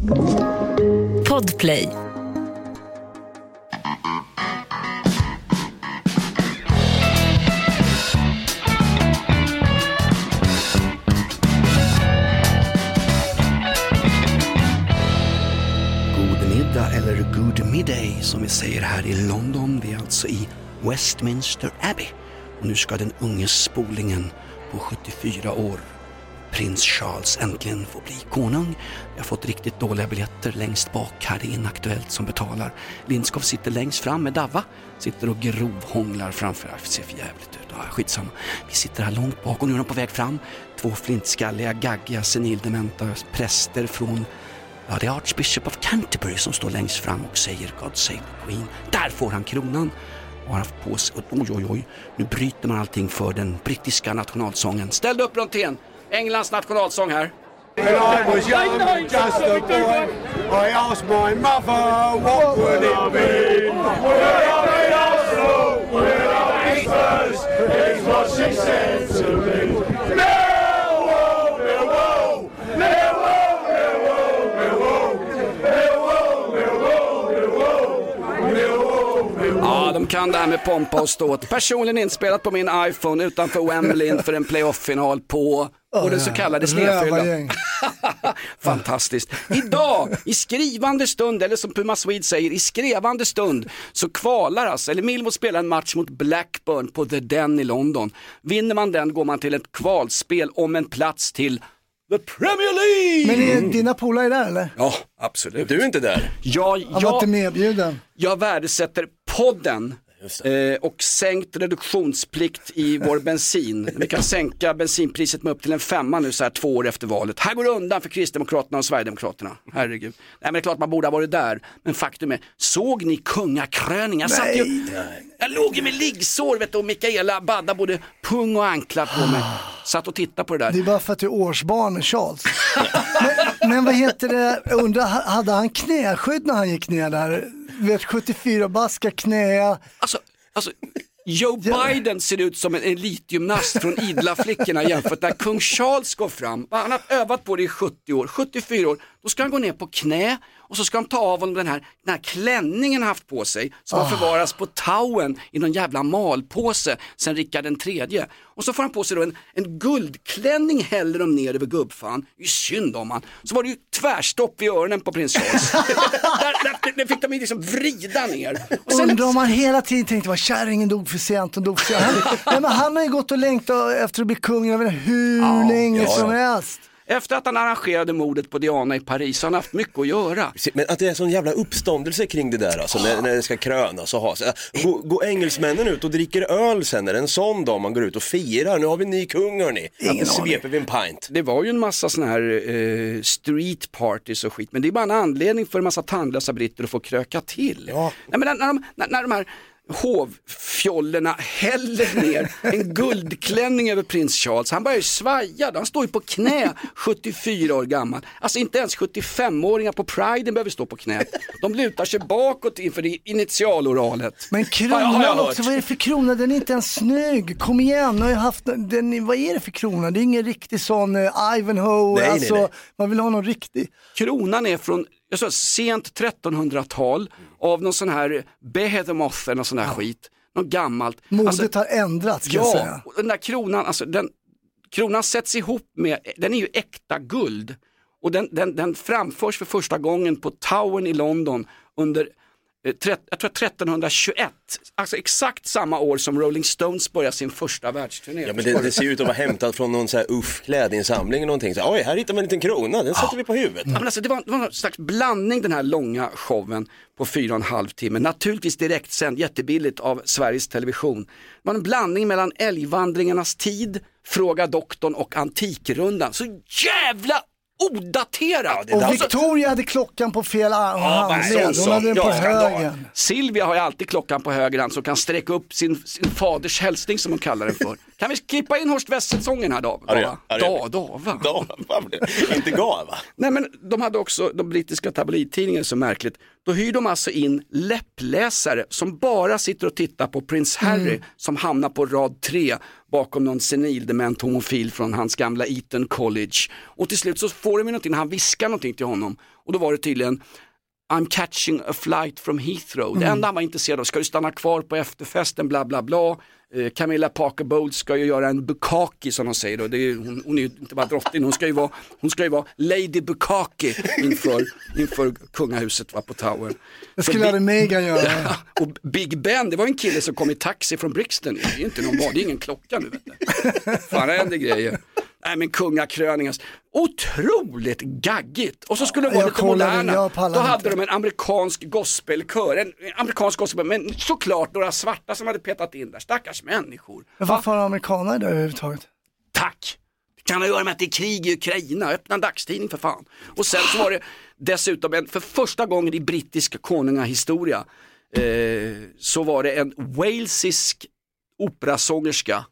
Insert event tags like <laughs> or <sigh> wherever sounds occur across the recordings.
Podplay. God middag eller good midday som vi säger här i London. Vi är alltså i Westminster Abbey. Och nu ska den unge spolingen på 74 år, prins Charles, äntligen får bli konung. Vi har fått riktigt dåliga biljetter längst bak här, det är Inaktuellt som betalar. Lindskov sitter längst fram med Davva, sitter och grovhånglar framför, det ser för jävligt ut. ah, skitsamma. Vi sitter här långt bak och nu är de på väg fram. Två flintskalliga, gaggiga, senildementa präster från Ja, det är Archbishop of Canterbury som står längst fram och säger God save the Queen. Där får han kronan och har haft på sig, oj oj oj, nu bryter man allting för den brittiska nationalsången. Ställ dig upp Brontén, Englands nationalsång här. When I was young, just a boy, I asked my mother what would it be? Would I be Arsenal? Would I be Spurs? It's what she said to me. Millwall, Millwall, Millwall, Millwall, Millwall, Millwall, Millwall, Millwall, Millwall. Ja, de kan det här med pompa och ståt. Personligen inspelat på min iPhone utanför Wembley inför en playoff-final på och den så kallade snedfyllan. <laughs> Fantastiskt. Idag, i skrivande stund, eller som Puma Swede säger, i skrevande stund, så kvalar alltså, eller Millwall spelar en match mot Blackburn på The Den i London. Vinner man den går man till ett kvalspel om en plats till The Premier League! Men är dina polare där eller? Ja, absolut. Du är inte där. Ja, Han var jag, inte medbjuden. jag värdesätter podden eh, och sänkt reduktionsplikt i vår <laughs> bensin. Vi kan sänka bensinpriset med upp till en femma nu så här två år efter valet. Här går det undan för Kristdemokraterna och Sverigedemokraterna. Herregud. Nej men det är klart man borde ha varit där. Men faktum är, såg ni kungakröningen? Jag, satt ju, jag låg ju med liggsår vet du, och Mikaela baddade både pung och anklar på mig. Satt och tittade på det där. Det är bara för att du är årsbarn Charles. men, men vad heter det, undrar, hade han knäskydd när han gick ner där? Vet 74 baska knä. Alltså, alltså Joe Biden ser ut som en elitgymnast från idla flickorna jämfört när kung Charles går fram. Han har övat på det i 70 år, 74 år. Då ska han gå ner på knä och så ska de ta av honom den här, den här klänningen han haft på sig som har förvarats på Tauen i någon jävla malpåse sen Rikard den tredje. Och så får han på sig då en, en guldklänning häller de ner över gubbfan. Det är ju synd om han. Så var det ju tvärstopp i öronen på prins Charles. <laughs> där, där, där fick de ju liksom vrida ner. Och sen- Undrar om han hela tiden tänkte vad kärringen dog för sent, hon dog för sent. Han, nej, men han har ju gått och längtat efter att bli kung inte hur länge ja, som ja. helst. Efter att han arrangerade mordet på Diana i Paris har han haft mycket att göra. Men att det är sån jävla uppståndelse kring det där alltså, när, när det ska krönas och ha så. Går, går engelsmännen ut och dricker öl sen? Är det en sån dag man går ut och firar? Nu har vi en ny kung hörni. Ingen Att sveper vi en pint. Det var ju en massa sådana här eh, street parties och skit, men det är bara en anledning för en massa tandlösa britter att få kröka till. Ja. Nej, men när, när, de, när, när de här hovfjollorna häller ner en guldklänning över prins Charles. Han börjar ju svaja, han står ju på knä 74 år gammal. Alltså inte ens 75-åringar på priden behöver stå på knä. De lutar sig bakåt inför det initialoralet. Men kronan hört. också, vad är det för krona? Den är inte ens snygg. Kom igen, har jag haft den, vad är det för krona? Det är ingen riktig sån uh, Ivanhoe, Nej, nej, alltså, nej. man vill ha någon riktig. Kronan är från jag sa, sent 1300-tal av någon sån här Behemoth eller någon sån här skit. Något gammalt. Modet Alltså, har ändrats jag ja, säga. och den där kronan, alltså den, kronan sätts ihop med, den är ju äkta guld. Och den, den, den framförs för första gången på Towern i London under jag tror 1321, alltså exakt samma år som Rolling Stones började sin första världsturné. Ja men det, det ser ut att vara hämtat från någon så här uff klädinsamling eller någonting. Så, Oj, här hittar man en liten krona, den sätter vi på huvudet. Ja, men alltså, det, var, det var en slags blandning den här långa showen på fyra och en halv timme. Naturligtvis direktsänd, jättebilligt av Sveriges Television. Det var en blandning mellan älgvandringarnas tid, Fråga doktorn och Antikrundan. Så jävla odaterat! är Och så- Victoria hade klockan på fel arm, sån hon hade den på. Ja, högen. Silvia har ju alltid klockan på höger hand som kan sträcka upp sin, sin faders hälsning som hon kallar den för. Kan vi klippa in Horst Wessel-sången här Dava? Ja, ja, det gör Da, vi. Dava. Ja? Inte gav va? Nej men de hade också, de brittiska tabloidtidningarna så märkligt, Då hyr de alltså in läppläsare som bara sitter och tittar på prins Harry som hamnar på rad tre bakom någon senildement homofil från hans gamla Eton College. Och till slut så får de ju någonting, han viskar någonting till honom och då var det tydligen I'm catching a flight from Heathrow. Det enda han var intresserad av, ska du stanna kvar på efterfesten, bla bla bla. Eh, Camilla Parker Bowles ska ju göra en bukaki som de säger då. Det är, hon, hon är ju inte bara drottning, hon ska ju vara, hon ska ju vara Lady Bukaki inför, inför kungahuset va, på Tower. Det skulle aldrig Meghan göra. <laughs> och Big Ben, det var en kille som kom i taxi från Brixton. Det är inte någon det är ingen klocka nu vet du. Fan det händer grejer. Nej men kungakröningar, otroligt gaggigt. Och så skulle de vara lite moderna. Då hade inte. de en amerikansk gospelkör, en amerikansk gospel, men såklart några svarta som hade petat in där, stackars människor. Men Va? varför har amerikaner där överhuvudtaget? Tack! Det kan ha att göra med att det är krig i Ukraina, öppna en dagstidning för fan. Och sen så var det dessutom en, för första gången i brittisk konungahistoria eh, så var det en walesisk operasångerska,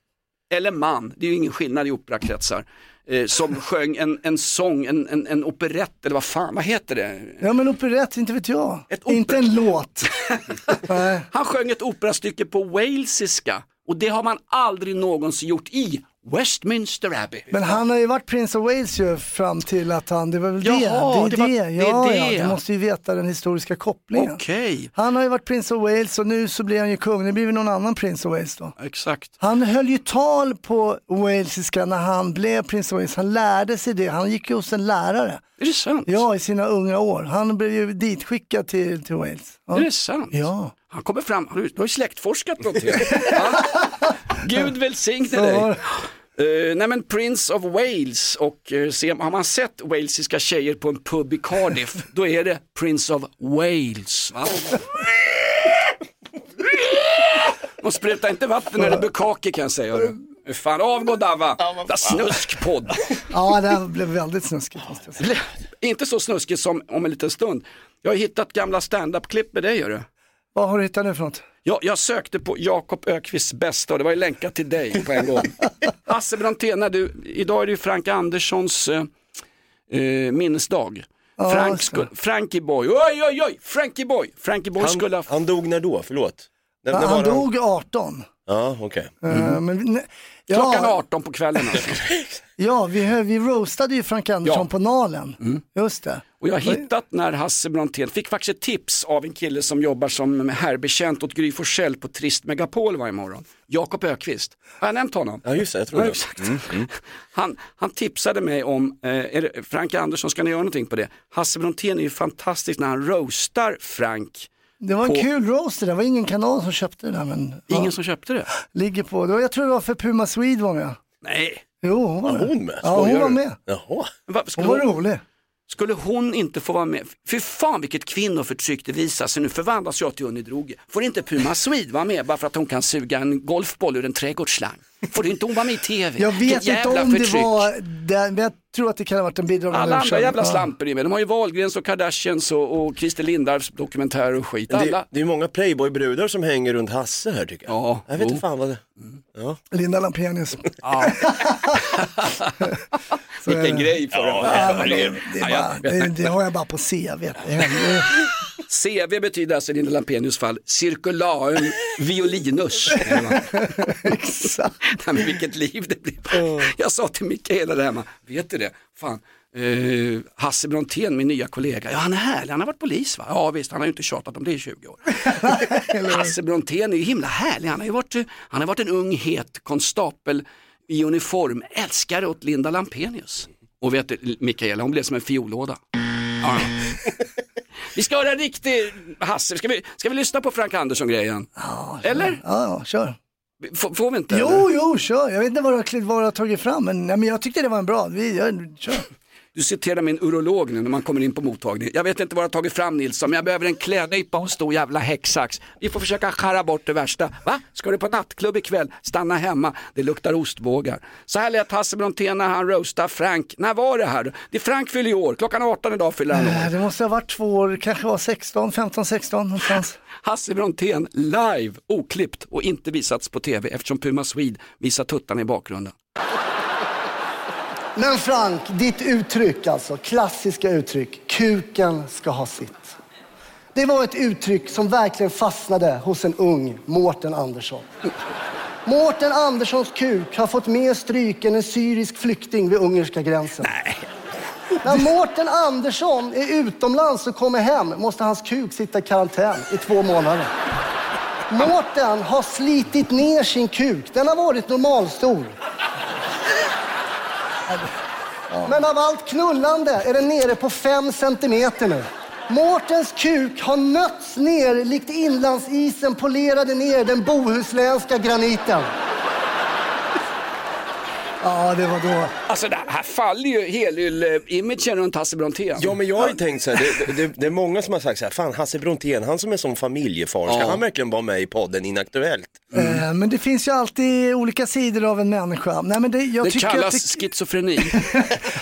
eller man, det är ju ingen skillnad i operakretsar, eh, som <laughs> sjöng en, en sång, en, en, en operett eller vad fan, vad heter det? Ja men operett, inte vet jag. Ett Inte en låt. <laughs> Nej. Han sjöng ett operastycke på walesiska och det har man aldrig någonsin gjort i Westminster Abbey. Men han har ju varit prins of Wales ju fram till att han, det var väl Jaha, det. det Det är var- det. det är Ja, det. ja, du måste ju veta den historiska kopplingen. Okej, Han har ju varit prins of Wales och nu så blir han ju kung, det blir väl någon annan prins of Wales då. exakt. Han höll ju tal på walesiska när han blev prins of Wales, han lärde sig det, han gick ju hos en lärare. Är det sant? Ja, i sina unga år. Han blev ju ditskickad till, till Wales. Ja. Är det sant? Ja. Han kommer fram, du, har ju släktforskat någonting. <laughs> Ja. Gud välsigne dig. Uh, nej men Prince of Wales och uh, se, har man sett walesiska tjejer på en pub i Cardiff <laughs> då är det Prince of Wales. Va? De sprutar inte vatten när det är bukake kan jag säga. Fan avgå Dava, ja, snuskpodd. ja, det här blev väldigt snuskigt. Inte så snuskigt som om en liten stund. Jag har hittat gamla stand-up-klipp med dig hörru. Vad har du hittat nu för något? Jag, jag sökte på Jakob Ökvists bästa och det var ju länkat till dig på en gång. <laughs> Hasse Brontén, när du, idag är det ju Frank Anderssons eh, eh, minnesdag. Ja, Frank skulle, Frankie Boy, oj oj oj, Frankie Boy, Frankie Boy skulle Han, ha... han dog när då? Förlåt? När, när Han, han dog 18. Ja, okej. Eh, men, ne- Klockan ja, 18 på kvällen alltså. <laughs> ja vi, vi roastade ju Frank Andersson Ja. på Nalen. Just det. Och jag har hittat när Hasse Brontén fick faktiskt ett tips av en kille som jobbar som herrbetjänt åt Gry Forssell på Trist Megapol varje morgon. Jakob Ökvist. Har jag nämnt honom? Ja, just det, jag tror det. exakt. <laughs> Han, han tipsade mig om, eh, är det, Frank Andersson, ska ni göra någonting på det? Hasse Brontén är ju fantastisk när han roastar Frank. Det var en På- kul roast det var ingen kanal som köpte det där. Men, Ingen ja, som köpte det? ligger på. Det var, jag tror det var för Puma Swede var med. Nej. Jo, hon var Var med. hon med? Ja, hon var med. Jaha. Va, Hon skulle, var hon, rolig. skulle hon inte få vara med? Fy fan vilket kvinnoförtryck det visar sig. Nu förvandlas jag till Unni Droge. Får inte Puma Swede vara med bara för att hon kan suga en golfboll ur en trädgårdsslang? Får inte hon vara med i tv? Jag vet Vilket inte om det var den, men jag tror att det kan ha varit en bidragande Alla andra jävla Ja. slampor är med. De har ju Wahlgrens och Kardashians och, och Christer Lindarws dokumentärer och skit. Alla. Det, det är många playboy-brudar som hänger runt Hasse här tycker jag. Ja, Jag vet inte fan vad det Linda Lampenius. Ja. <laughs> Vilken grej för Ja, ja, det, det, är Ja, bara, det, det har jag bara på CV. CV betyder alltså i Linda Lampenius fall circularum violinus. <laughs> Exakt. <laughs> Nej, men vilket liv det blir. Jag sa till Mikaela där hemma, vet du det? Fan, eh, Hasse Brontén, min nya kollega, ja han är härlig, han har varit polis va? Ja visst, han har ju inte tjatat om det i 20 år. <laughs> Hasse Brontén är ju himla härlig, han har ju varit, han har varit en ung het konstapel i uniform, älskare åt Linda Lampenius. Och vet du, Mikaela, hon blev som en fiollåda. Ja. Vi ska höra riktig Hasse, ska vi, ska vi lyssna på Frank Andersson-grejen? Eller? Ja, ja, kör. F- får vi inte? eller? Jo, jo, kör. Jag vet inte vad du har, vad du har tagit fram, men, nej, men jag tyckte det var en bra. Vi, jag, kör. Du citerar min urolog nu när man kommer in på mottagning. Jag vet inte vad jag har tagit fram Nilsson, men jag behöver en klädnypa och en stor jävla häcksax. Vi får försöka skära bort det värsta. Va? Ska du på nattklubb ikväll? Stanna hemma. Det luktar ostbågar. Så här lät Hasse Brontén när han roastade Frank. När var det här? Det är Frank fyller år. Klockan 18 idag fyller han år. Det måste ha varit två år, kanske var 16, 15, 16 någonstans. <laughs> Hasse Brontén live, oklippt och inte visats på tv eftersom Puma Swede visar tuttarna i bakgrunden. Men Frank, ditt uttryck alltså, klassiska uttryck, kuken ska ha sitt. Det var ett uttryck som verkligen fastnade hos en ung Mårten Andersson. Mårten Anderssons kuk har fått mer stryk än en syrisk flykting vid ungerska gränsen. När Mårten Andersson är utomlands och kommer hem måste hans kuk sitta i karantän i två månader. Mårten har slitit ner sin kuk. Den har varit normalstor. Men av allt knullande är den nere på fem centimeter nu. Mårtens kuk har nötts ner likt inlandsisen polerade ner den bohuslänska graniten. Ja, det var då. Alltså det här faller ju helyll-imagen runt Hasse Brontén. Ja men jag har ju tänkt så här, det, det, det är många som har sagt så här, fan Hasse Brontén, han som är som familjefar, ska Ja. han verkligen vara med i podden Inaktuellt? Eh, Men det finns ju alltid olika sidor av en människa. Nej, men det, jag, det tycker, kallas <laughs> jag, tyck, schizofreni.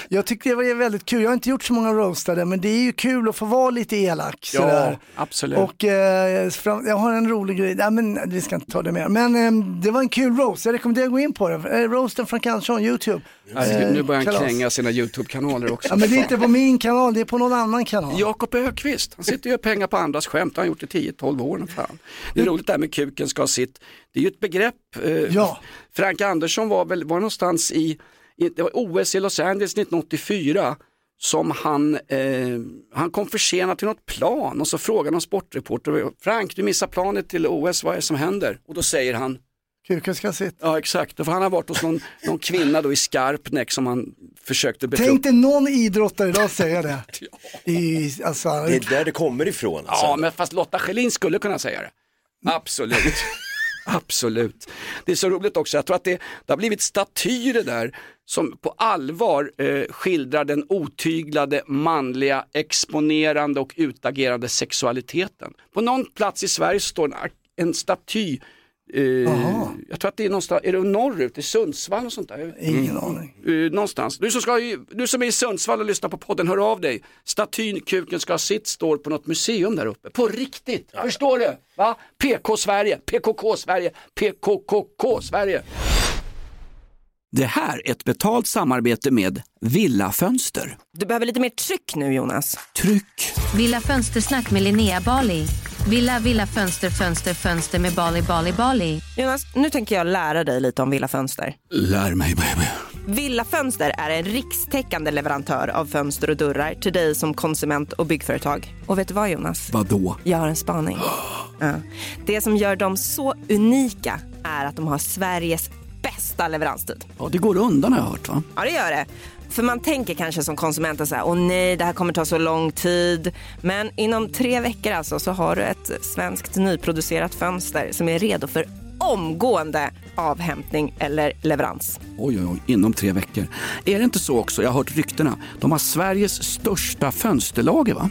jag tyckte det var väldigt kul. Jag har inte gjort så många roastade, men det är ju kul att få vara lite elak. ja, Sådär. absolut. Och eh, fram, jag har en rolig grej, Nej, men vi ska inte ta det mer. Men eh, det var en kul roast, jag rekommenderar att gå in på det. Eh, roasten Frank Andersson, YouTube. Herregud, nu börjar han kalas. kränga sina YouTube-kanaler också. Ja, men det är inte på min kanal, det är på någon annan kanal. Jakob Ökvist, han sitter och gör pengar på andras skämt, han har gjort det 10-12 år. Fan. Det är roligt det här med kuken ska ha sitt, det är ju ett begrepp. Eh, Ja. Frank Andersson var väl var någonstans i, i det var OS i Los Angeles 1984 som han, eh, han kom för sent till något plan och så frågade någon sportreporter, Frank du missar planet till OS, vad är det som händer? Och då säger han, Kuken ska sitta. ja exakt, för han har varit hos någon, någon kvinna då i Skarpnäck som han försökte befrukta. Tänk dig någon idrottare idag säga det. <laughs> I, alltså, Det är där det kommer ifrån alltså. Ja, men fast Lotta Schelin skulle kunna säga det. Absolut. <laughs> Absolut. Det är så roligt också, jag tror att det, det har blivit statyer där som på allvar eh, skildrar den otyglade, manliga, exponerande och utagerande sexualiteten. På någon plats i Sverige står en, en staty eh, jag tror att det är någonstans, är det norrut, i Sundsvall och sånt där? Ingen aning. Eh, någonstans. Du som, ska, du som är i Sundsvall och lyssnar på podden, hör av dig. Statyn Kuken ska ha sitt står på något museum där uppe. På riktigt, förstår du? Va? PK Sverige, PKK Sverige, PKKK Sverige. Det här är ett betalt samarbete med Villa Fönster. Du behöver lite mer tryck nu Jonas. Tryck! Villa Fönstersnack med Linnea Bali. Villa, villa, fönster, fönster, fönster med Bali, Bali, Bali. Jonas, nu tänker jag lära dig lite om Villa Fönster. Lär mig baby. Villa Fönster är en rikstäckande leverantör av fönster och dörrar till dig som konsument och byggföretag. Och vet du vad Jonas? Vadå? Jag har en spaning. <gasps> Ja. Det som gör dem så unika är att de har Sveriges bästa leveranstid. Ja, det går undan har jag hört va? Ja, det gör det. För man tänker kanske som konsument så här, åh nej, det här kommer ta så lång tid. Men inom tre veckor alltså så har du ett svenskt nyproducerat fönster som är redo för omgående avhämtning eller leverans. Oj, oj, oj, inom tre veckor. Är det inte så också, jag har hört ryktena, de har Sveriges största fönsterlager va?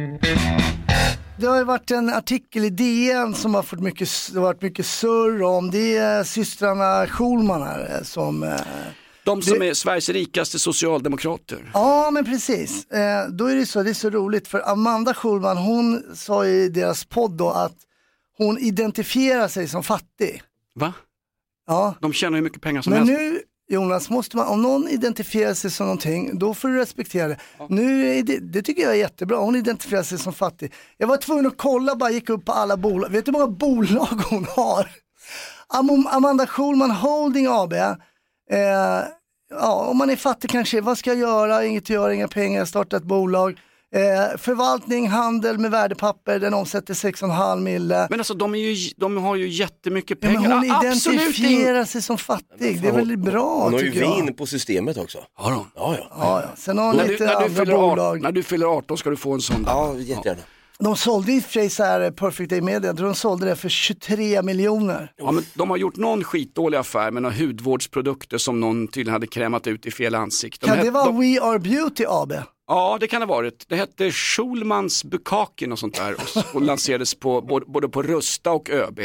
Det har varit en artikel i DN som har fått mycket, det har varit mycket surr om. Det är systrarna Schulman här eh, som eh, De som Det- är Sveriges rikaste socialdemokrater. Ja men precis, eh, då är det så, det är så roligt för Amanda Schulman hon sa i deras podd då att hon identifierar sig som fattig. Va? Ja, De tjänar hur mycket pengar som men helst. nu Jonas, måste man, om någon identifierar sig som någonting, då får du respektera det. Nu är det, det tycker jag är jättebra, hon identifierar sig som fattig. Jag var tvungen att kolla, bara gick upp på alla bolag. Vet du hur många bolag hon har? Am- Amanda Schulman Holding AB. Eh, ja, om man är fattig kanske, vad ska jag göra? Inget att göra, inga pengar, starta ett bolag. Eh, förvaltning, handel med värdepapper, den omsätter 6,5 mille. Men alltså de, är ju, de har ju jättemycket Ja, pengar. men hon Absolut identifierar sig som fattig, det är väl bra Hon har ju tycker jag. vin på systemet också. Har hon? Ja, ja. Ja, ja. Sen har hon När du, lite när, du andra fyller 18, bolag. när du fyller 18 ska du få en sån. Ja, jättegärna. De sålde i och för sig så här Perfect Day Media, jag tror de sålde det för 23 miljoner. Ja, men de har gjort någon skitdålig affär med några hudvårdsprodukter som någon tydligen hade krämat ut i fel ansikte. De Kan het- det vara de, We Are Beauty AB? Ja, det kan det ha varit. Det hette Schulmans Bukakin och sånt där och, och lanserades på, både, både på Rusta och ÖB.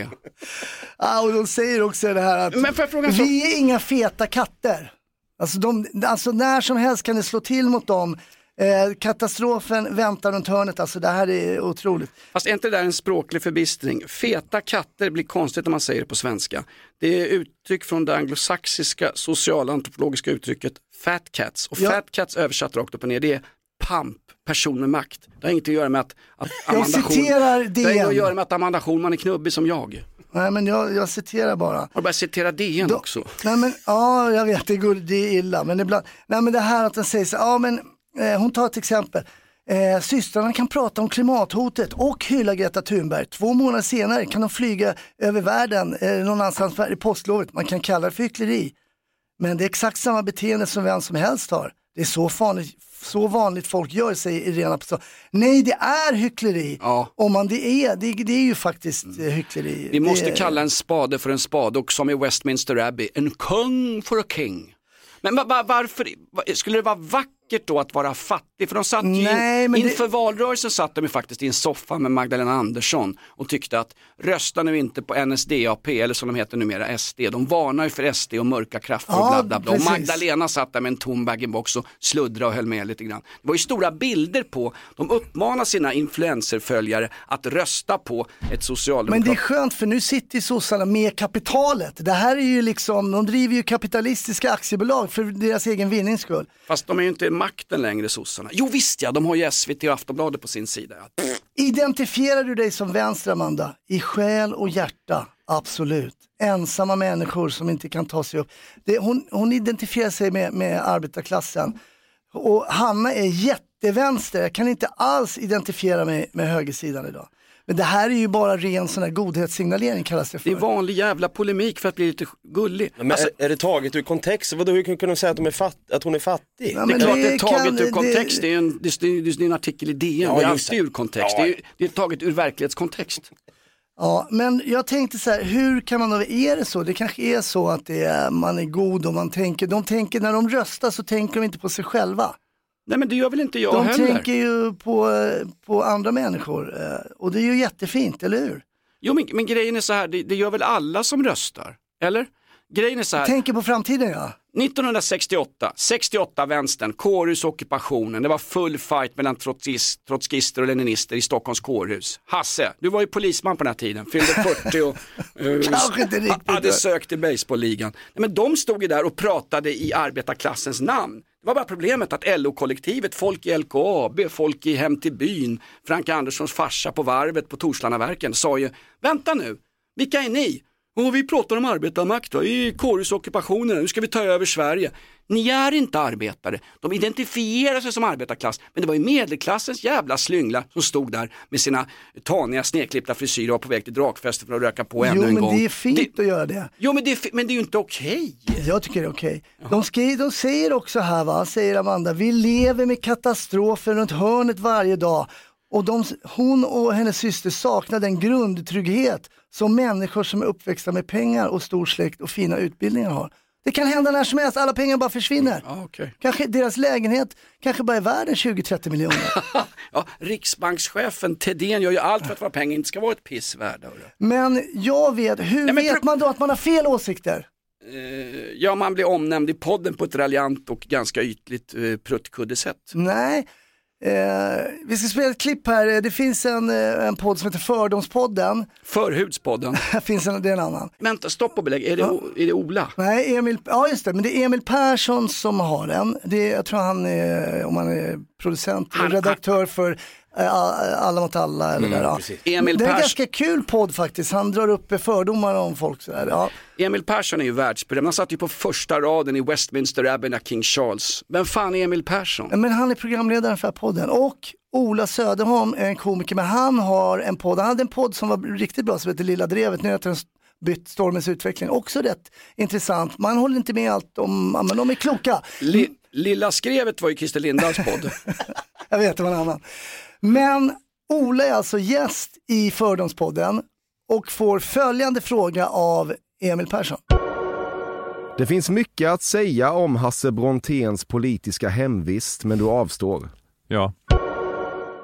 Ja, och de säger också det här att fråga vi är inga feta katter. Alltså, de, alltså när som helst kan det slå till mot dem. Eh, katastrofen väntar runt hörnet, alltså det här är otroligt. Fast är inte det där en språklig förbistring? Feta katter blir konstigt när man säger det på svenska. Det är uttryck från det anglosaxiska socialantropologiska uttrycket fat cats. Och Ja. fat cats översatt rakt upp och ner, det är pamp, person med makt. Det har inget att göra med att, att <laughs> Jag Amanda citerar Det har inget att DN. göra med att Amanda Schulman är knubbig som jag. Nej men jag, jag citerar bara. Har du börjat citera DN Då- också? Nej men, ja jag vet det, går, det är illa. Men ibland, nej men det här att den säger så, ja men eh, hon tar ett exempel. Eh, systrarna kan prata om klimathotet och hylla Greta Thunberg. Två månader senare kan de flyga över världen eh, någon annanstans i påsklovet. Man kan kalla det för hyckleri. Men det är exakt samma beteende som vem som helst har. Det är så vanligt, så vanligt folk gör, säger Irena Pessoa. Nej, det är hyckleri. Ja. Om man det är, det, det är ju faktiskt eh, hyckleri. Vi måste det, kalla en spade för en spade och som i Westminster Abbey, en kung for a king. Men va- va- varför, va- skulle det vara vackert då att vara fattig? För de satt ju Nej, men det- inför valrörelsen satt de ju faktiskt i en soffa med Magdalena Andersson och tyckte att rösta nu inte på NSDAP eller som de heter numera SD. De varnar ju för SD och mörka krafter och Ja, bla bla bla. Och. Magdalena satt där med en tom bag-in-box och sluddrade och höll med lite grann. Det var ju stora bilder på, de uppmanar sina influencerföljare att rösta på ett Men socialdemokratiskt det är skönt för nu sitter ju sossarna med kapitalet. Det här är ju liksom, de driver ju kapitalistiska aktiebolag för deras egen vinnings skull. Fast de är ju inte makten längre sossarna. Jo visst ja, de har ju SVT och Aftonbladet på sin sida. Pff. Identifierar du dig som vänster Amanda? I själ och hjärta, absolut. Ensamma människor som inte kan ta sig upp. Det, hon, hon identifierar sig med, med arbetarklassen. Och Hanna är jättevänster, jag kan inte alls identifiera mig med högersidan idag. Men det här är ju bara ren sån här godhetssignalering kallas det för. Det är vanlig jävla polemik för att bli lite gullig. Men Alltså, är, är det taget ur kontext? Vadå, hur kan de säga att, de är fatt, att hon är fattig? Ja, det är klart det är taget kan- ur kontext, det är, en, det är, det är en artikel i DN, Ja, det är alltid det. ur kontext, Ja. det, är, det är taget ur verklighetskontext. Ja, men jag tänkte så här, hur kan man är det så? Det kanske är så att det är, man är god och man tänker, de tänker, när de röstar så tänker de inte på sig själva. Nej men det gör väl inte jag de heller. tänker ju på, på andra människor eh, och det är ju jättefint, eller hur? Jo men, men grejen är så här, det, det gör väl alla som röstar? Eller? Grejen är så här, Tänker på framtiden ja. 1968, 68 vänstern, kårhusockupationen, det var full fight mellan trotskis- trotskister och leninister i Stockholms kårhus. Hasse, du var ju polisman på den här tiden, fyllde <laughs> 40 och riktigt. hade sökt till baseballligan. Men de stod ju där och pratade i arbetarklassens namn. Det var bara problemet att LO-kollektivet, folk i LKAB, folk i Hem till byn, Frank Anderssons farsa på varvet på Torslandaverken sa ju, vänta nu, vilka är ni? Och vi pratar om arbetarmakt va? i kårhusockupationen, nu ska vi ta över Sverige. Ni är inte arbetare, de identifierar sig som arbetarklass, men det var ju medelklassens jävla slyngla som stod där med sina taniga snedklippta frisyrer och var på väg till drakfästet för att röka på ännu Jo en men gång. det är fint att göra det. Jo men det är, men det är ju inte okej. Jag tycker det är okej. De, skri- de säger också här, va, säger Amanda, vi lever med katastrofer runt hörnet varje dag. Och de, hon och hennes syster saknar den grundtrygghet som människor som är uppväxta med pengar och stor släkt och fina utbildningar har. Det kan hända när som helst, alla pengar bara försvinner. Ja, okej. Kanske deras lägenhet kanske bara är värd en 20-30 miljoner. <laughs> Ja, Riksbankschefen Thedéen gör ju allt för att våra pengar inte ska vara ett piss värda. Men jag vet, hur Nej, vet man då att man har fel åsikter? Eh, ja, man blir omnämnd i podden på ett raljant och ganska ytligt eh, pruttkuddesätt. Nej, Eh, vi ska spela ett klipp här. Det finns en, eh, en podd som heter Fördomspodden. Förhudspodden. <laughs> Finns en, det är en annan. Vänta, stopp och belägg. Är det, är det Ola? Nej, Emil, ja just det, men det är Emil Persson som har den. Det jag tror han är, om han är producent, Han- redaktör för eh, Alla mot alla. Eller där, ja. Emil det är en Pers- ganska kul podd faktiskt. Han drar upp fördomar om folk. Sådär. Ja. Emil Persson är ju världsberömd. Han satt ju på första raden i Westminster Abbey när King Charles. Vem fan är Emil Persson? Men han är programledaren för podden. Och Ola Söderholm är en komiker, men han har en podd. Han hade en podd som var riktigt bra som heter Lilla Drevet. Nu heter den bytt Stormens utveckling. Också rätt intressant. Man håller inte med allt om, men de är kloka. Li- Lilla skrevet var ju Christer Lindahls podd. <laughs> Jag vet, det var en annan. Men Ola är alltså gäst i Fördomspodden och får följande fråga av Emil Persson. Det finns mycket att säga om Hasse Bronténs politiska hemvist, men du avstår. Ja.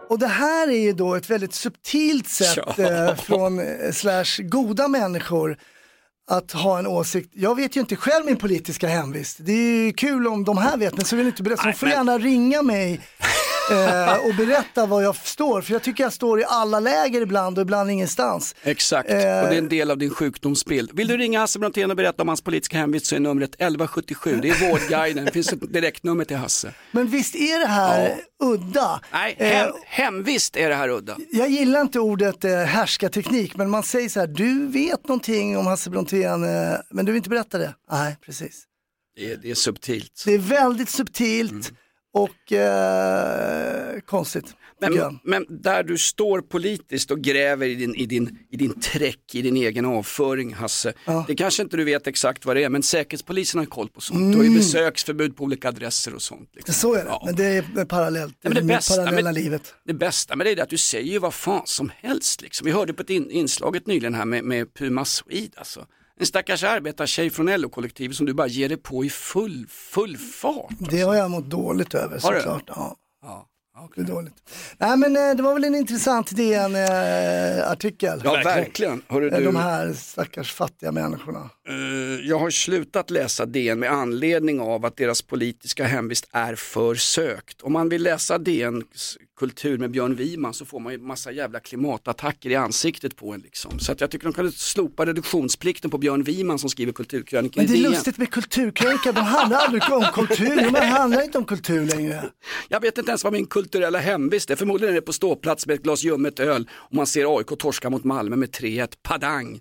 Och det här är ju då ett väldigt subtilt sätt Ja. eh, från eh, slash goda människor att ha en åsikt. Jag vet ju inte själv min politiska hemvist. Det är kul om de här vet, men så vill inte berätta. Så de får men- gärna ringa mig eh, och berätta var jag står. För jag tycker jag står i alla läger ibland och ibland ingenstans. Exakt, Eh. och det är en del av din sjukdomsbild. Vill du ringa Hasse Brontén och berätta om hans politiska hemvist så är numret 1177. Det är Vårdguiden, det finns ett direktnummer till Hasse. Men visst är det här udda? Nej, Eh, hem, hemvist är det här udda. Jag gillar inte ordet eh, härskarteknik, men man säger så här, du vet någonting om Hasse Brontén, eh, men du vill inte berätta det. Nej, precis. Det är, det är subtilt. Det är väldigt subtilt och eh, konstigt. Men, men där du står politiskt och gräver i din, i din, i din träck, i din egen avföring Hasse. Det kanske inte du vet exakt vad det är men Säkerhetspolisen har koll på sånt. Du har ju Mm. besöksförbud på olika adresser och sånt. Liksom. Så är det, men det är parallellt. Ja, det, det bästa, parallella men, livet. det bästa med det är att du säger vad fan som helst. Liksom. Vi hörde på ett in, inslaget nyligen här med, med Puma Swede. Alltså. En stackars arbetartjej från LO-kollektivet som du bara ger dig på i full, full fart. Det har jag mått dåligt över såklart. Ja. Det är dåligt. Nej men eh, det var väl en intressant DN-artikel. Ja, verkligen. Hörru, Eh, du- De här stackars fattiga människorna. Eh, jag har slutat läsa DN med anledning av att deras politiska hemvist är för sökt. Om man vill läsa DNs kultur med Björn Wiman så får man ju massa jävla klimatattacker i ansiktet på en. Liksom. Så att jag tycker de kan slopa reduktionsplikten på Björn Wiman som skriver kulturkrönikor Men det är lustigt med kulturkrönika, de handlar aldrig om kultur, de handlar inte om kultur längre. Jag vet inte ens vad min kulturella hemvist är. Förmodligen är det på ståplats med ett glas ljummet öl och man ser AIK torska mot Malmö med 3-1. Padang.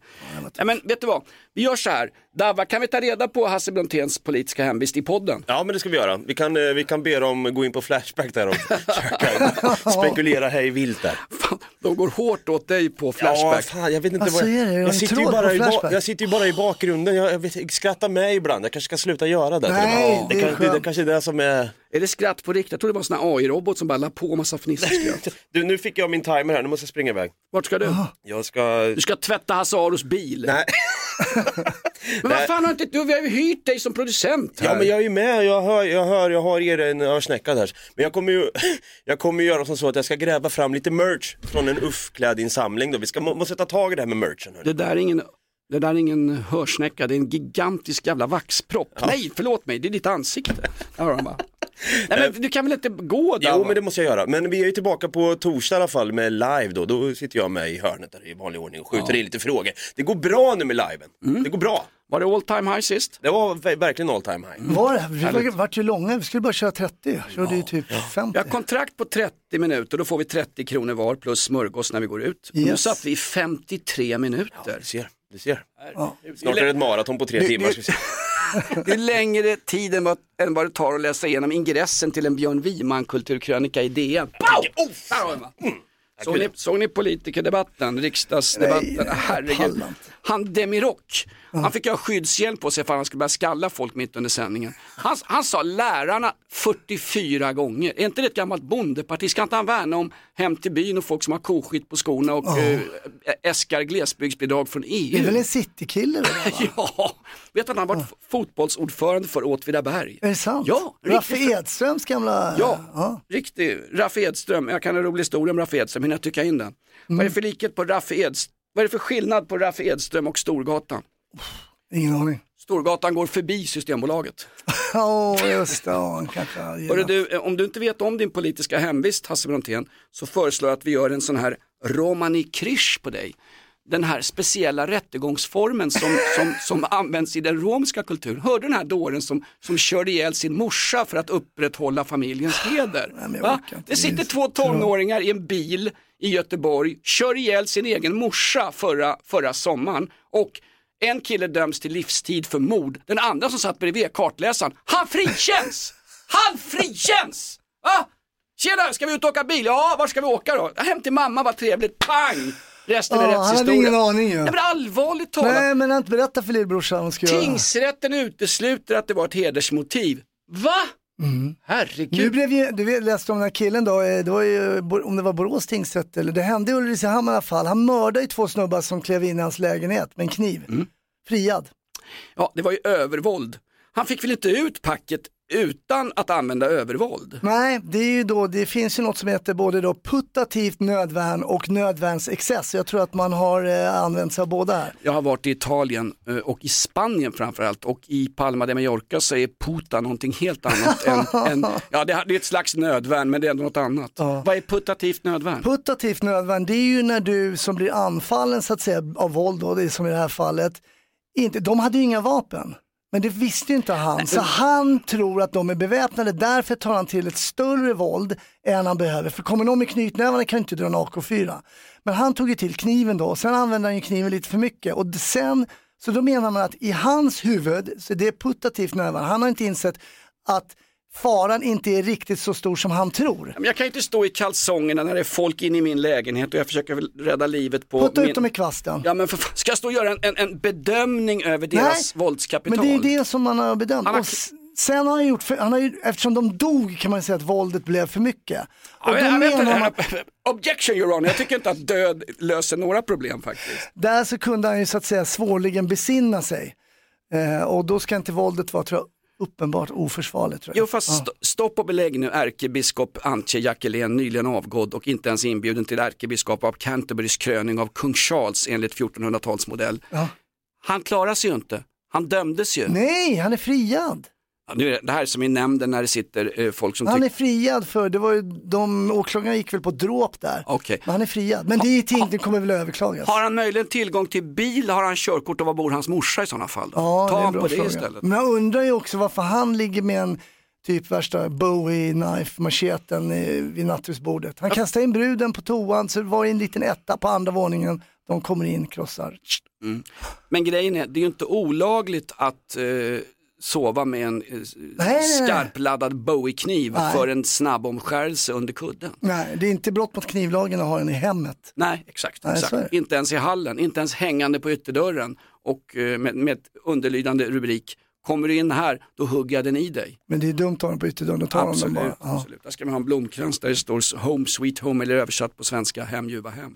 Nej, men vet du vad? Vi gör så här. Davva, kan vi ta reda på Hasse Bronténs politiska hemvist i podden? Ja men det ska vi göra. Vi kan, eh, vi kan be dem gå in på Flashback där och <laughs> försöka spekulera hej vilt där. De går hårt åt dig på Ja, Flashback. fan, jag vet inte Vad Jag en sitter, ju tråd bara i ba... Jag sitter ju bara i bakgrunden. Jag, jag vet, skrattar med ibland. Jag kanske ska sluta göra det. Nej, det, det är kan, det, det kanske är det som är... Är det skratt på riktigt? Jag trodde det var en sån här AI-robot som bara la på massa fnisseskratt. Du, nu fick jag min timer här, nu måste jag springa iväg. Vart ska du? Jag ska... Du ska tvätta Hasse Aros bil. Nej. <laughs> Men vad fan har inte du, vi har ju hyrt dig som producent här. Ja men jag är ju med, jag hör, jag hör, jag har er en örsnäcka där. Men jag kommer ju, <laughs> jag kommer ju göra som så att jag ska gräva fram lite merch från en UFF-klädinsamling då. Vi ska, må- måste ta tag i det här med merchen. hörni. Det där är ingen, det där är ingen hörsnäcka, det är en gigantisk jävla vaxpropp. Nej, förlåt mig, det är ditt ansikte. Där har de bara. Nej men du kan väl inte gå där? Jo men det måste jag göra. Men vi är ju tillbaka på torsdag i alla fall med live då. Då sitter jag med i hörnet där i vanlig ordning och skjuter in lite frågor. Det går bra nu med liven. Mm. Det går bra. Var det all time high sist? Det var ver- verkligen all time high. Var det? Vi var, vart ju långa, vi skulle bara köra 30, körde ju typ 50. Vi har kontrakt på 30 minuter, då får vi 30 kronor var plus smörgås när vi går ut. Och Nu Yes. satt vi i 53 minuter. Du ser, du ser. Ja. Snart är det ett maraton på tre Det- timmar. det- Ska vi se. <laughs> Det är längre tid än vad, än vad det tar att läsa igenom ingressen till en Björn Wiman kulturkrönika i DN. Pow! Va? Såg ni, såg ni politikerdebatten, riksdagsdebatten? Nej, Herregud. Han Demirok, han fick ha skyddshjälp på sig att han skulle börja skalla folk mitt under sändningen. Han, han sa lärarna 44 gånger. Är inte det ett gammalt bondeparti? Ska inte han värna om hem till byn och folk som har koskit på skorna och eh, äskar glesbygdsbidrag från EU? Det är väl en citykille? <laughs> Ja, vet att han har varit fotbollsordförande för Åtvidaberg? Är det sant? Ja, Raffe. Edströms gamla... Ja, riktig. Raffe Edström, jag kan en rolig historia om Raffe Edström, hinner jag tycka in den. Vad är det för likhet på Raffe Edström, vad är det för skillnad på Raffe Edström och Storgatan? Ingen aning. Storgatan går förbi Systembolaget. <laughs> Ja, just det. Kanske gillat. du, eh, om du inte vet om din politiska hemvist Hasse Brontén så föreslår jag att vi gör en sån här romani krish på dig. Den här speciella rättegångsformen som, <laughs> som, som används i den romska kulturen. Hörde du den här dåren som, som körde ihjäl sin morsa för att upprätthålla familjens heder? Va? orkar inte. Det sitter två tonåringar i en bil i Göteborg, kör ihjäl sin egen morsa förra, förra sommaren och en kille döms till livstid för mord. Den andra som satt bredvid, kartläsaren, han frikänns! Han frikänns! Va? Tjena, ska vi ut och åka bil? Ja, var ska vi åka då? Hem till mamma, vad trevligt. Pang! Resten är Ja, han hade rättshistoria. ingen aning ju. Nej men allvarligt talat. Nej, men han inte berättat för lillbrorsan vad ska göra. Tingsrätten utesluter att det var ett hedersmotiv. Va? Herregud. Nu blev ju, du vet, läste om den här killen då, eh, det var ju, om det var Borås tingsrätt eller det hände i Ulricehamn i alla fall. Han mördade ju två snubbar som klev in i hans lägenhet med en kniv. Mm. Friad. Ja, det var ju övervåld. Han fick väl inte ut packet utan att använda övervåld? Nej, det är ju då, det finns ju något som heter både då putativt nödvärn och nödvärnsexcess. Jag tror att man har eh, använt sig av båda här. Jag har varit i Italien eh, och i Spanien framförallt och i Palma de Mallorca så är puta någonting helt annat <laughs> än, än ja det är ett slags nödvärn men det är ändå något annat. Vad är putativt nödvärn? Putativt nödvärn, det är ju när du som blir anfallen så att säga av våld, då, det är som i det här fallet, inte, de hade ju inga vapen. Men det visste ju inte han, så han tror att de är beväpnade, därför tar han till ett större våld än han behöver. För kommer någon med knytnävarna kan inte dra en AK4. Men han tog ju till kniven då, sen använde han ju kniven lite för mycket. Och sen, så då menar man att i hans huvud, så det är putativt närvarande, han har inte insett att faran inte är riktigt så stor som han tror. Men Jag kan ju inte stå i kalsongerna när det är folk inne i min lägenhet och jag försöker rädda livet på Putta min... ut dem i kvasten. Ja men för fan, ska jag stå och göra en, en, en bedömning över deras våldskapital? Men det är ju det som man har bedömt. Han har- Och sen har han gjort, för, han har ju, eftersom de dog kan man säga att våldet blev för mycket. Ja, men, menar man, objection your honor, jag tycker inte att död löser några problem faktiskt. där så kunde han ju så att säga svårligen besinna sig. Eh, och då ska inte våldet vara tror jag, uppenbart oförsvarligt. Tror jag. Jo fast st- stopp och belägg nu, ärkebiskop Antje Jackelén nyligen avgådd och inte ens inbjuden till ärkebiskop av Canterburys kröning av kung Charles enligt 1400-talsmodell. Ja. Han klarar sig ju inte, han dömdes ju. Nej, han är friad. Nu det, här är som i nämnden när det sitter eh, folk som Han är friad för, det var ju, de åklagarna gick väl på dråp där. okej. Men han är friad. Men det är ting, det kommer väl överklagas. Har han möjligen tillgång till bil, har han körkort och var bor hans morsa i sådana fall? Då? Ja, Ta det är en bra på det fråga. istället. Men jag undrar ju också varför han ligger med en typ värsta Bowie knife macheten eh, vid nattduksbordet. Han kastar in bruden på toan så det var en liten etta på andra våningen. De kommer in, krossar. Mm. Men grejen är, det är ju inte olagligt att eh, sova med en eh, nej. skarpladdad Bowie-kniv för en snabb omskärelse under kudden. Nej, det är inte brott mot knivlagen att ha den i hemmet. Nej, exakt. Nej, exakt. Inte ens i hallen, inte ens hängande på ytterdörren och eh, med, med underlydande rubrik Kommer du in här, då hugger jag den i dig. Men det är dumt att ha den på ytterdörren, då tar de den Absolut, bara. Ja. absolut. Där ska man ha en blomkrans där det står Home Sweet Home eller översatt på svenska Hem ljuva hem.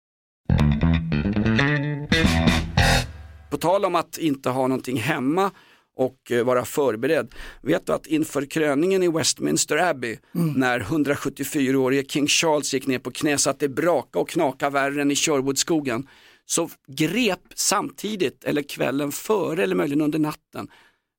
På tal om att inte ha någonting hemma och eh, vara förberedd. Vet du att inför kröningen i Westminster Abbey när 174-årige King Charles gick ner på knä så att det braka och knaka värre än i Sherwoodskogen så grep samtidigt, eller kvällen före eller möjligen under natten,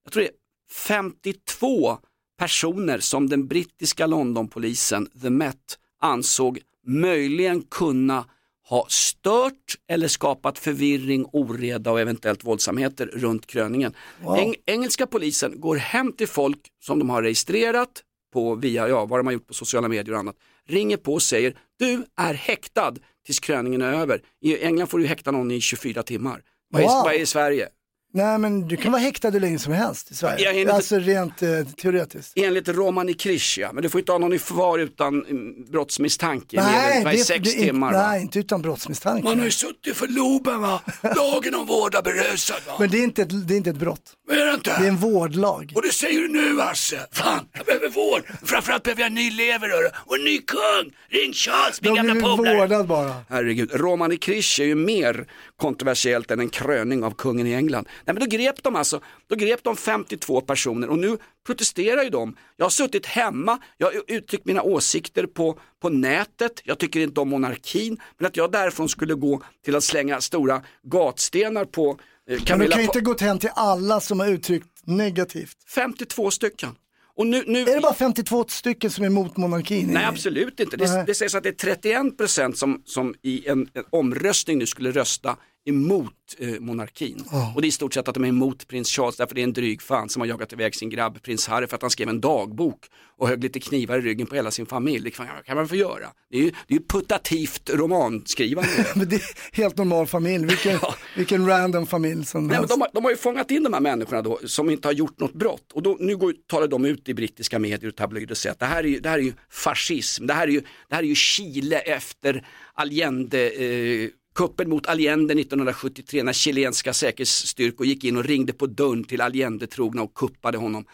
jag tror det är 52 personer som den brittiska Londonpolisen, The Met, ansåg möjligen kunna ha stört eller skapat förvirring, oreda och eventuellt våldsamheter runt kröningen. Eng- engelska polisen går hem till folk som de har registrerat på via, ja vad de har gjort på sociala medier och annat, ringer på och säger du är häktad tills kröningen är över. I England får du häkta någon i 24 timmar. Vad är, Wow. vad är i Sverige? Nej men du kan vara häktad hur länge som helst i Sverige. inte- Alltså rent eh, teoretiskt. Enligt Romani Krishia, men du får inte ha någon i förvar utan mm, brottsmisstanke Nej, vad, i sex det, timmar. va? nej, inte utan brottsmisstanke. Man har ju suttit för loben va, lagen om vård av berusad va. Men det är, inte ett, det är inte ett brott. Vad är det inte? Det är en vårdlag. Och det säger du nu Hasse. Fan, jag behöver vård. Framförallt behöver jag en ny lever och en ny kung. Ring Charles, min De gamla blir polare. vårdad bara. Herregud, Romani Krishia är ju mer kontroversiellt än en kröning av kungen i England. Nej men då grep de alltså, då grep de 52 personer och nu protesterar ju de. Jag har suttit hemma, jag har uttryckt mina åsikter på, på nätet, jag tycker inte om monarkin, men att jag därifrån skulle gå till att slänga stora gatstenar på eh, Men du Camilla kan ju inte gå hem till alla som har uttryckt negativt. 52 stycken. Och nu, nu... Är det bara 52 stycken som är emot monarkin? Nej absolut inte. Det, det sägs att det är 31 procent som, som i en, en omröstning nu skulle rösta emot eh, monarkin. Ja. Och det är i stort sett att de är emot prins Charles därför det är en dryg fan som har jagat iväg sin grabb prins Harry för att han skrev en dagbok och högg lite knivar i ryggen på hela sin familj. Det kan, kan man få göra. Det är ju, det är ju putativt romanskrivande. <laughs> Men det är helt normal familj, vilken, <laughs> vilken random familj som Nej, men de, har, de har ju fångat in de här människorna då, som inte har gjort något brott och då, nu går, talar de ut i brittiska medier och tabloider och säger att det här är ju, det här är ju fascism, det här är ju, det här är ju Chile efter Allende, eh, kuppen mot Allende 1973 när chilenska säkerhetsstyrkor gick in och ringde på dörren till Allende-trogna och kuppade honom.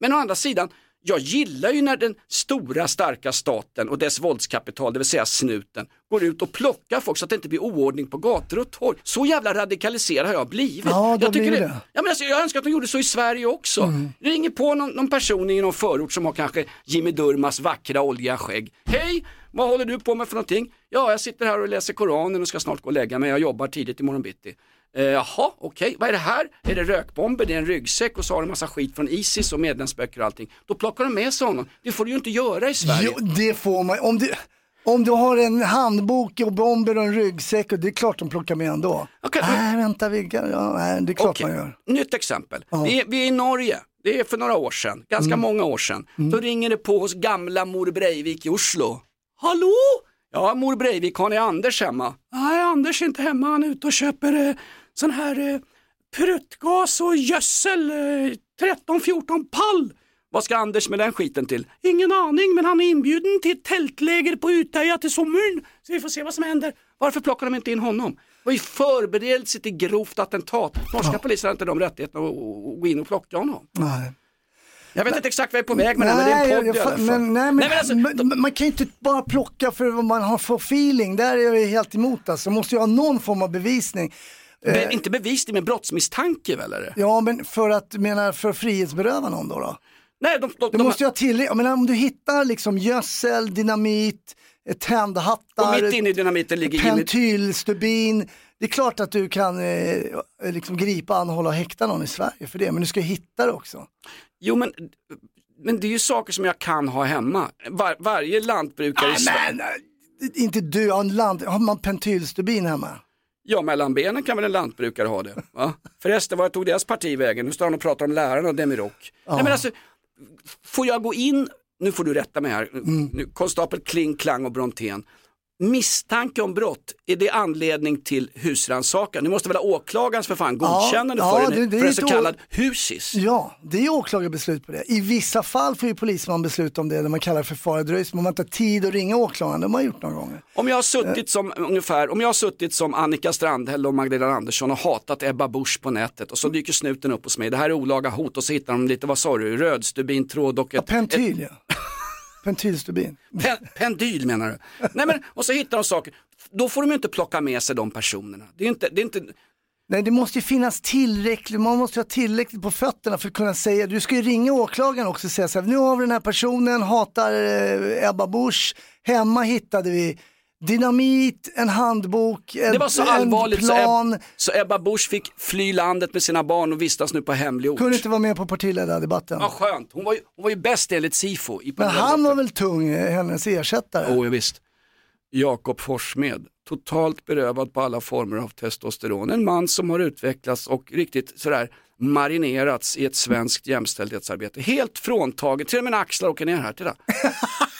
Men å andra sidan, jag gillar ju när den stora starka staten och dess våldskapital, det vill säga snuten, går ut och plockar folk så att det inte blir oordning på gator och torg. Så jävla radikaliserad har jag blivit. Ja, jag, tycker det, det. Ja, men alltså, jag önskar att de gjorde så i Sverige också. Ringer på någon, någon person i någon förort som har kanske Jimmy Durmas vackra oljiga skägg. Hej, vad håller du på med för någonting? Ja, jag sitter här och läser Koranen och ska snart gå och lägga mig. Jag jobbar tidigt imorgon bitti. Eh, jaha, okej, vad är det här? Är det rökbomber, det är en ryggsäck och så har de en massa skit från Isis och medlemsböcker och allting. Då plockar de med sig honom. Det får du ju inte göra i Sverige. Jo, det får man. Om du, om du har en handbok och bomber och en ryggsäck, och det är klart de plockar med ändå. Nej, vänta, vi ja, nej, det är klart Okej, man gör. Nytt exempel. Vi, är, vi är i Norge. Det är för några år sedan, ganska Mm. många år sedan. Då ringer det på hos gamla mor Breivik i Oslo. Hallå? Ja, mor Breivik, har ni Anders hemma? Nej, Anders är inte hemma. Han är ute och köper eh, sån här eh, pruttgas och gödsel. Eh, 13-14 pall. Vad ska Anders med den skiten till? Ingen aning, men han är inbjuden till ett tältläger på Utöja till sommaren. Så vi får se vad som händer. Varför plockar de inte in honom? Det var ju förberedelse till grovt attentat. Norska polisen har inte de rättigheterna att gå in och plocka honom. Nej. Jag vet inte exakt vad jag är på väg med det, men det är en podd jag i alla fa- fall. Men, nej, men, Nej, men alltså, men- man kan ju inte bara plocka för vad man har för feeling. Där är jag helt emot alltså. Man måste ju ha någon form av bevisning. Be, inte bevisning, men brottsmisstanke väl det? Ja, men för att, menar, för att frihetsberöva någon då? då? Nej, de, de, Du måste ju ha tillräckligt, om du hittar liksom gödsel, dynamit, eh, tändhattar, Och mitt inne i dynamiten ligger pentylstubin. Det är klart att du kan eh, liksom gripa, anhålla och häkta någon i Sverige för det, men du ska hitta det också. Jo, men, men det är ju saker som jag kan ha hemma. Var, varje lantbrukare i Sverige... Men, eh, inte du, har, en land, har man pentylstubin hemma? Ja, mellan benen kan väl en lantbrukare ha det? Va? Förresten, vad tog deras parti vägen? Nu står han och pratar om lärarna och Demirok. Nej, men alltså, får jag gå in, nu får du rätta mig här, Mm. nu, konstapel Kling, Klang och Brontén. Misstanke om brott, är det anledning till husrannsakan? Nu måste väl ha åklagarens för fan godkännande Ja, ja, för, det- en, det är för en ett så kallad husis? Ja, det är åklagarbeslut på det. I vissa fall får ju polisman besluta om det, när man kallar det för fara dröjsmål. Om man inte har tid att ringa åklagaren, det har man gjort några gånger. Om jag har suttit som, ungefär, om jag har suttit som Annika Strandhäll och Magdalena Andersson och hatat Ebba Busch på nätet och så dyker snuten upp hos mig, det här är olaga hot och så hittar de lite, vad sa du, rödstubintråd och ett, Pentyl, ja. Pentylstubin. Pen, pendyl menar du? Nej men, och så hittar de saker. Då får de ju inte plocka med sig de personerna. Det är inte, det är inte, Nej, det måste ju finnas tillräckligt, man måste ju ha tillräckligt på fötterna för att kunna säga, du ska ju ringa åklagaren också och säga så här, nu har vi den här personen, hatar eh, Ebba Busch, hemma hittade vi dynamit, en handbok, en, det var så allvarligt så, plan, Eb, så Ebba Busch fick fly landet med sina barn och vistas nu på hemlig ort. kunde inte vara med på partiledardebatten. Ja skönt, hon var ju, hon var ju bäst enligt SIFO. I Men han var väl tung, eh, hennes ersättare? Oh, ja, visst. Jakob Forssmed, totalt berövad på alla former av testosteron. En man som har utvecklats och riktigt sådär marinerats i ett svenskt jämställdhetsarbete. Helt fråntaget, till och med axlar åker ner här, titta. <laughs>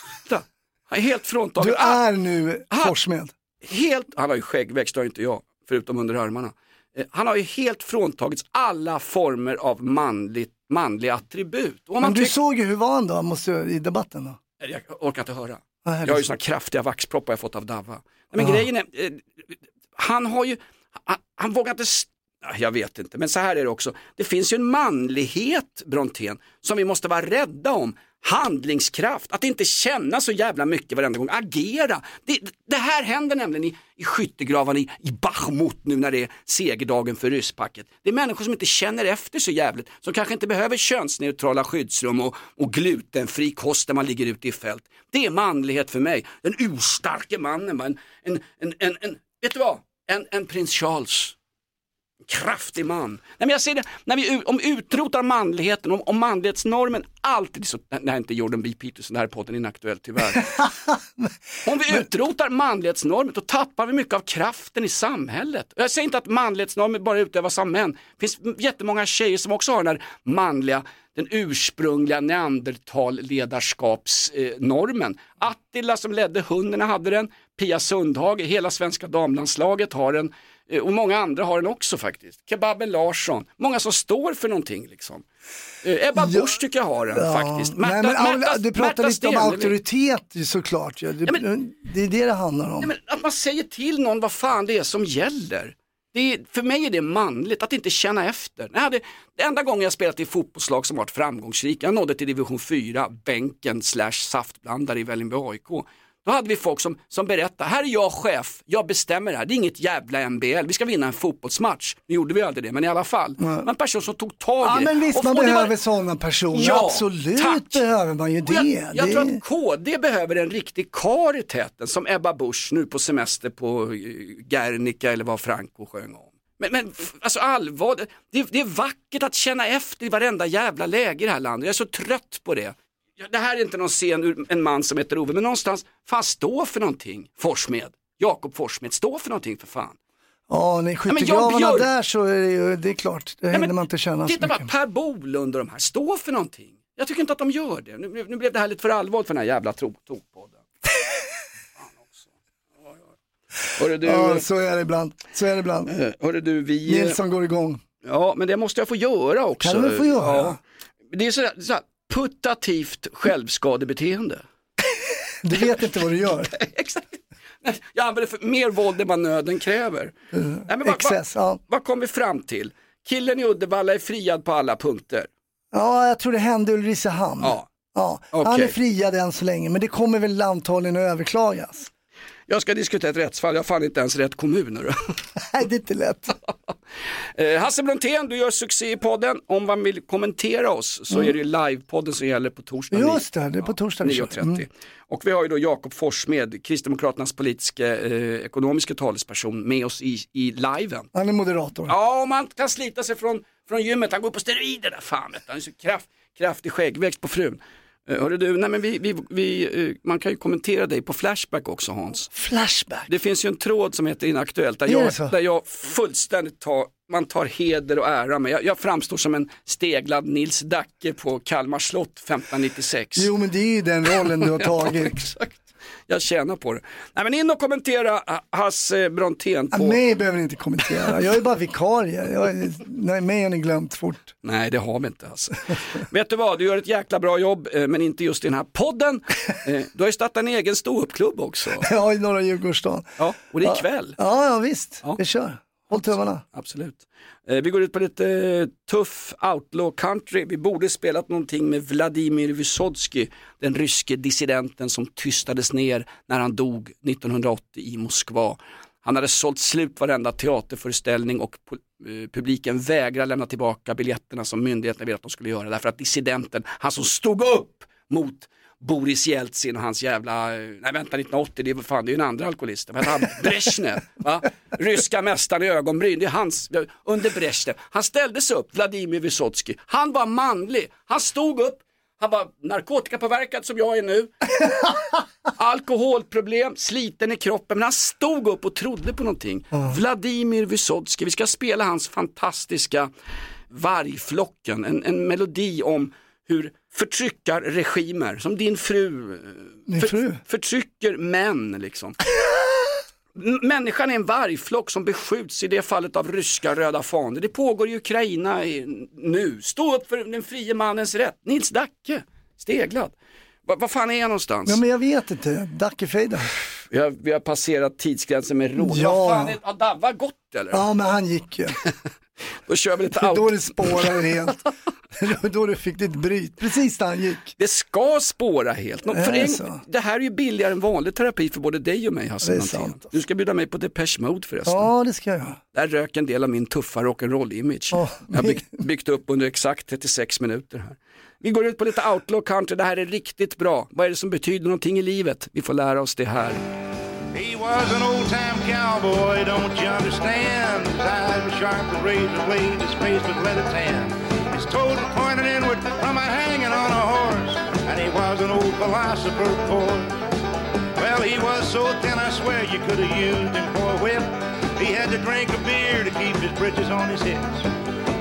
Han är helt fråntagen. Du är nu Ah, Forssmed. Helt, han har ju skäggväxt, det har inte jag, förutom under armarna. Eh, Han har ju helt fråntagits alla former av manligt, manliga attribut. Men du såg ju hur var han då, måste, i debatten då? jag orkar inte höra. Nej, Jag har ju så. såna kraftiga vaxproppar jag fått av Davva. Men Ah. grejen är, eh, han har ju, han, han vågar inte, st- Ja, jag vet inte, men så här är det också. Det finns ju en manlighet, Brontén, som vi måste vara rädda om. Handlingskraft, att inte känna så jävla mycket varenda gång, agera. Det, det här händer nämligen i, i skyttegravarna i, i Bachmut nu när det är segerdagen för rysspacket. Det är människor som inte känner efter så jävligt, som kanske inte behöver könsneutrala skyddsrum och, och glutenfri kost när man ligger ute i fält. Det är manlighet för mig, den urstarke mannen, en, en, en, en, en, vet du vad, en, en prins Charles kraftig man. Nej, men jag ser det, när vi om utrotar manligheten, om, om manlighetsnormen alltid, så, nej inte Jordan B. Peterson, det här är podden inaktuellt tyvärr. <laughs> om vi utrotar manlighetsnormen då tappar vi mycket av kraften i samhället. Jag säger inte att manlighetsnormen bara utövas av män. Det finns jättemånga tjejer som också har den här manliga, den ursprungliga neandertalledarskapsnormen. Attila som ledde hundarna hade den, Pia Sundhage, hela svenska damlandslaget har den och många andra har den också faktiskt. Kebaben Larsson, många som står för någonting liksom. Eh, Ebba Busch tycker jag har den faktiskt. Nej, men, Märta- du pratar Märta lite om Stenevi. auktoritet såklart. Ja. Det, det är det det handlar om. Nej, men att man säger till någon vad fan det är som gäller. Det är, för mig är det manligt att inte känna efter. Jag hade, det enda gången jag spelat i fotbollslag som varit framgångsrik, jag nådde till division 4, bänken slash saftblandare i Vällingby AIK. Då hade vi folk som, som berättade, här är jag chef, jag bestämmer det här, det är inget jävla MBL, vi ska vinna en fotbollsmatch. Nu gjorde vi aldrig det, men i alla fall. Man en person som tog tag Ja i det. men visst, Och- man och det var- behöver sådana personer. Ja, Absolut tack. behöver man ju det. Jag, jag det... tror att KD behöver en riktig kar i täten som Ebba Busch nu på semester på eh, Guernica eller vad Franco sjöng om. Men, men alltså allvar, det, det är vackert att känna efter i varenda jävla läge i det här landet. Jag är så trött på det. Det här är inte någon scen ur en man som heter Ove, men någonstans, fan stå för någonting, Forssmed. Jakob Forssmed, stå för någonting för fan. Ja, Jan skyttegravarna Björk- där så är det ju, det är klart, det hinner man inte känna så Titta mycket. bara, Per Bolund och de här, stå för någonting. Jag tycker inte att de gör det. Nu, nu blev det här lite för allvarligt för den här jävla tokpodden. Hörru du, Ja, så är det ibland. Så är det ibland. eh, hörru du, vi... Nilsson går igång. Ja, men det måste jag få göra också. Kan du få göra? Ja. Det är sådär, sådär putativt självskadebeteende. <laughs> Du vet inte vad du gör. <laughs> Exakt. Jag använder för mer våld än vad nöden kräver. Nej, men vad, excess, vad, vad kom vi fram till? Killen i Uddevalla är friad på alla punkter. Ja, jag tror det hände Ulricehamn. Ja. Ja, Han Okej. är friad än så länge, men det kommer väl antagligen att överklagas. Jag ska diskutera ett rättsfall, jag har fan inte ens rätt kommun. <laughs> Nej, det är inte lätt. <laughs> Eh, Hasse Brontén, du gör succé i podden. Om man vill kommentera oss så Mm. är det livepodden som gäller på torsdag. Just det, det är på torsdag vi kör. 9.30. Mm. Och vi har ju då Jakob Forssmed, Kristdemokraternas politiska eh, ekonomiska talesperson med oss i, i liven. Han är moderator. Ja, och man kan slita sig från, från gymmet, han går på steroider där fan. Han är så kraft, kraftig skäggväxt på frun. Uh, hörru du, nej men vi, vi, vi, eh, man kan ju kommentera dig på Flashback också Hans. Flashback? Det finns ju en tråd som heter Inaktuellt där, jag, där jag fullständigt tar, man tar heder och ära med. Jag, jag framstår som en steglad Nils Dacke på Kalmar slott 1596. Jo, men det är ju den rollen du har <laughs> tagit. Exakt. Jag tjänar på det. Nej men in och kommentera ah, Hasse Brontén Ja, på... mig behöver ni inte kommentera. Jag är bara vikarie. Jag nej, mig har ni glömt fort. Nej det har vi inte Hasse. Vet du vad, du gör ett jäkla bra jobb, eh, men inte just i den här podden. Eh, Du har ju startat en egen ståuppklubb också. <laughs> Ja, i norra Djurgårdsstaden. Ja, och det är ikväll. Ja, ja visst. Vi kör. Håll tummarna. Absolut. Eh, Vi går ut på lite eh, tuff outlaw country. Vi borde spelat någonting med Vladimir Vysotsky, den ryske dissidenten som tystades ner när han dog 1980 i Moskva. Han hade sålt slut varenda teaterföreställning och eh, publiken vägrar lämna tillbaka biljetterna som myndigheterna ville att de skulle göra därför att dissidenten, han som stod upp mot Boris Jeltsin och hans jävla, nej vänta 1980, det är, fan, det är ju en andra alkoholist, vad han? <laughs> Brezhnev, va? ryska mästaren i ögonbryn, det är hans, under Brezhnev. Han ställde sig upp, Vladimir Vysotsky, han var manlig, han stod upp, han var narkotikapåverkad som jag är nu, <laughs> alkoholproblem, sliten i kroppen, men han stod upp och trodde på någonting. Vladimir Vysotsky, vi ska spela hans fantastiska Vargflocken, en, en melodi om hur förtryckarregimer, som din fru, eh, Min fru? förtrycker män liksom. <laughs> Människan är en vargflock som beskjuts i det fallet av ryska röda faner. Det pågår i Ukraina i, nu. Stå upp för den frie mannens rätt. Nils Dacke, steglad. Va- Vad fan är jag någonstans? Ja, men jag vet inte. Dackefejden. Vi, har, vi har passerat tidsgränsen med råd. Ja. Vad fan är, har Davva gått eller? Ja, men han gick ju. <laughs> Då kör vi lite <laughs> är out. då det spårar helt. <laughs> Då du fick ditt bryt. Precis när han gick. Det ska spåra helt. Nå, det en, det här är ju billigare än vanlig terapi för både dig och mig Hasse Du ska bjuda mig på Depeche Mode förresten. Ja, det ska jag. Där rök en del av min tuffa rock'n'roll-image. Ja, Jag har byggt, byggt upp under exakt 36 minuter här. Vi går ut på lite outlaw country, det här är riktigt bra. Vad är det som betyder någonting i livet? Vi får lära oss det här. He was an old time cowboy, don't you understand? His eyes were sharp as razor blades, his face was leather tan. His toes were pointed inward from a hanging on a horse, and he was an old philosopher, of course. Well, he was so thin, I swear you could have used him for a whip. He had to drink a beer to keep his britches on his hips.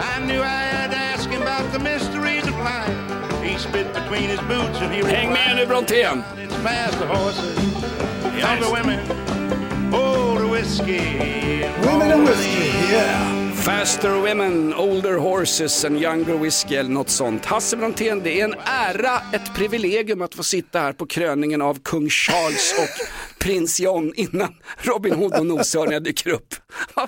I knew I had to ask him about the mysteries of life. He spit between his boots and he Häng med nu Brontén! It's faster horses, younger women, older whiskey. Women and whiskey, yeah. Faster women, older horses and younger whiskey eller något sånt. Hasse Brontén, det är en ära, ett privilegium att få sitta här på kröningen av kung Charles och <laughs> prins John innan Robin Hood och noshörningar dyker upp. <laughs>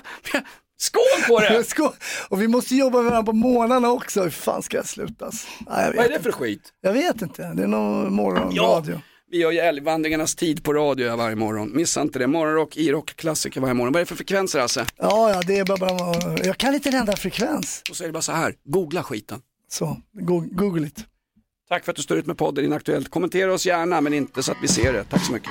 Skål på det! <laughs> Skål. Och vi måste jobba med varandra på morgnarna också. Hur fan ska jag slutas? Nej, jag Vad är det för skit? Jag vet inte. Det är någon morgonradio. Vi gör ju älgvandringarnas tid på radio varje morgon. Missa inte det. Morgonrock, i-rock, klassiker varje morgon. Vad är det för frekvenser Hasse? Ja, ja, det är bara, bara jag kan inte en enda frekvens. Och så är det bara så här, googla skiten. Så, go- google it. Tack för att du står ut med podden Inaktuellt. Kommentera oss gärna men inte så att vi ser det. Tack så mycket.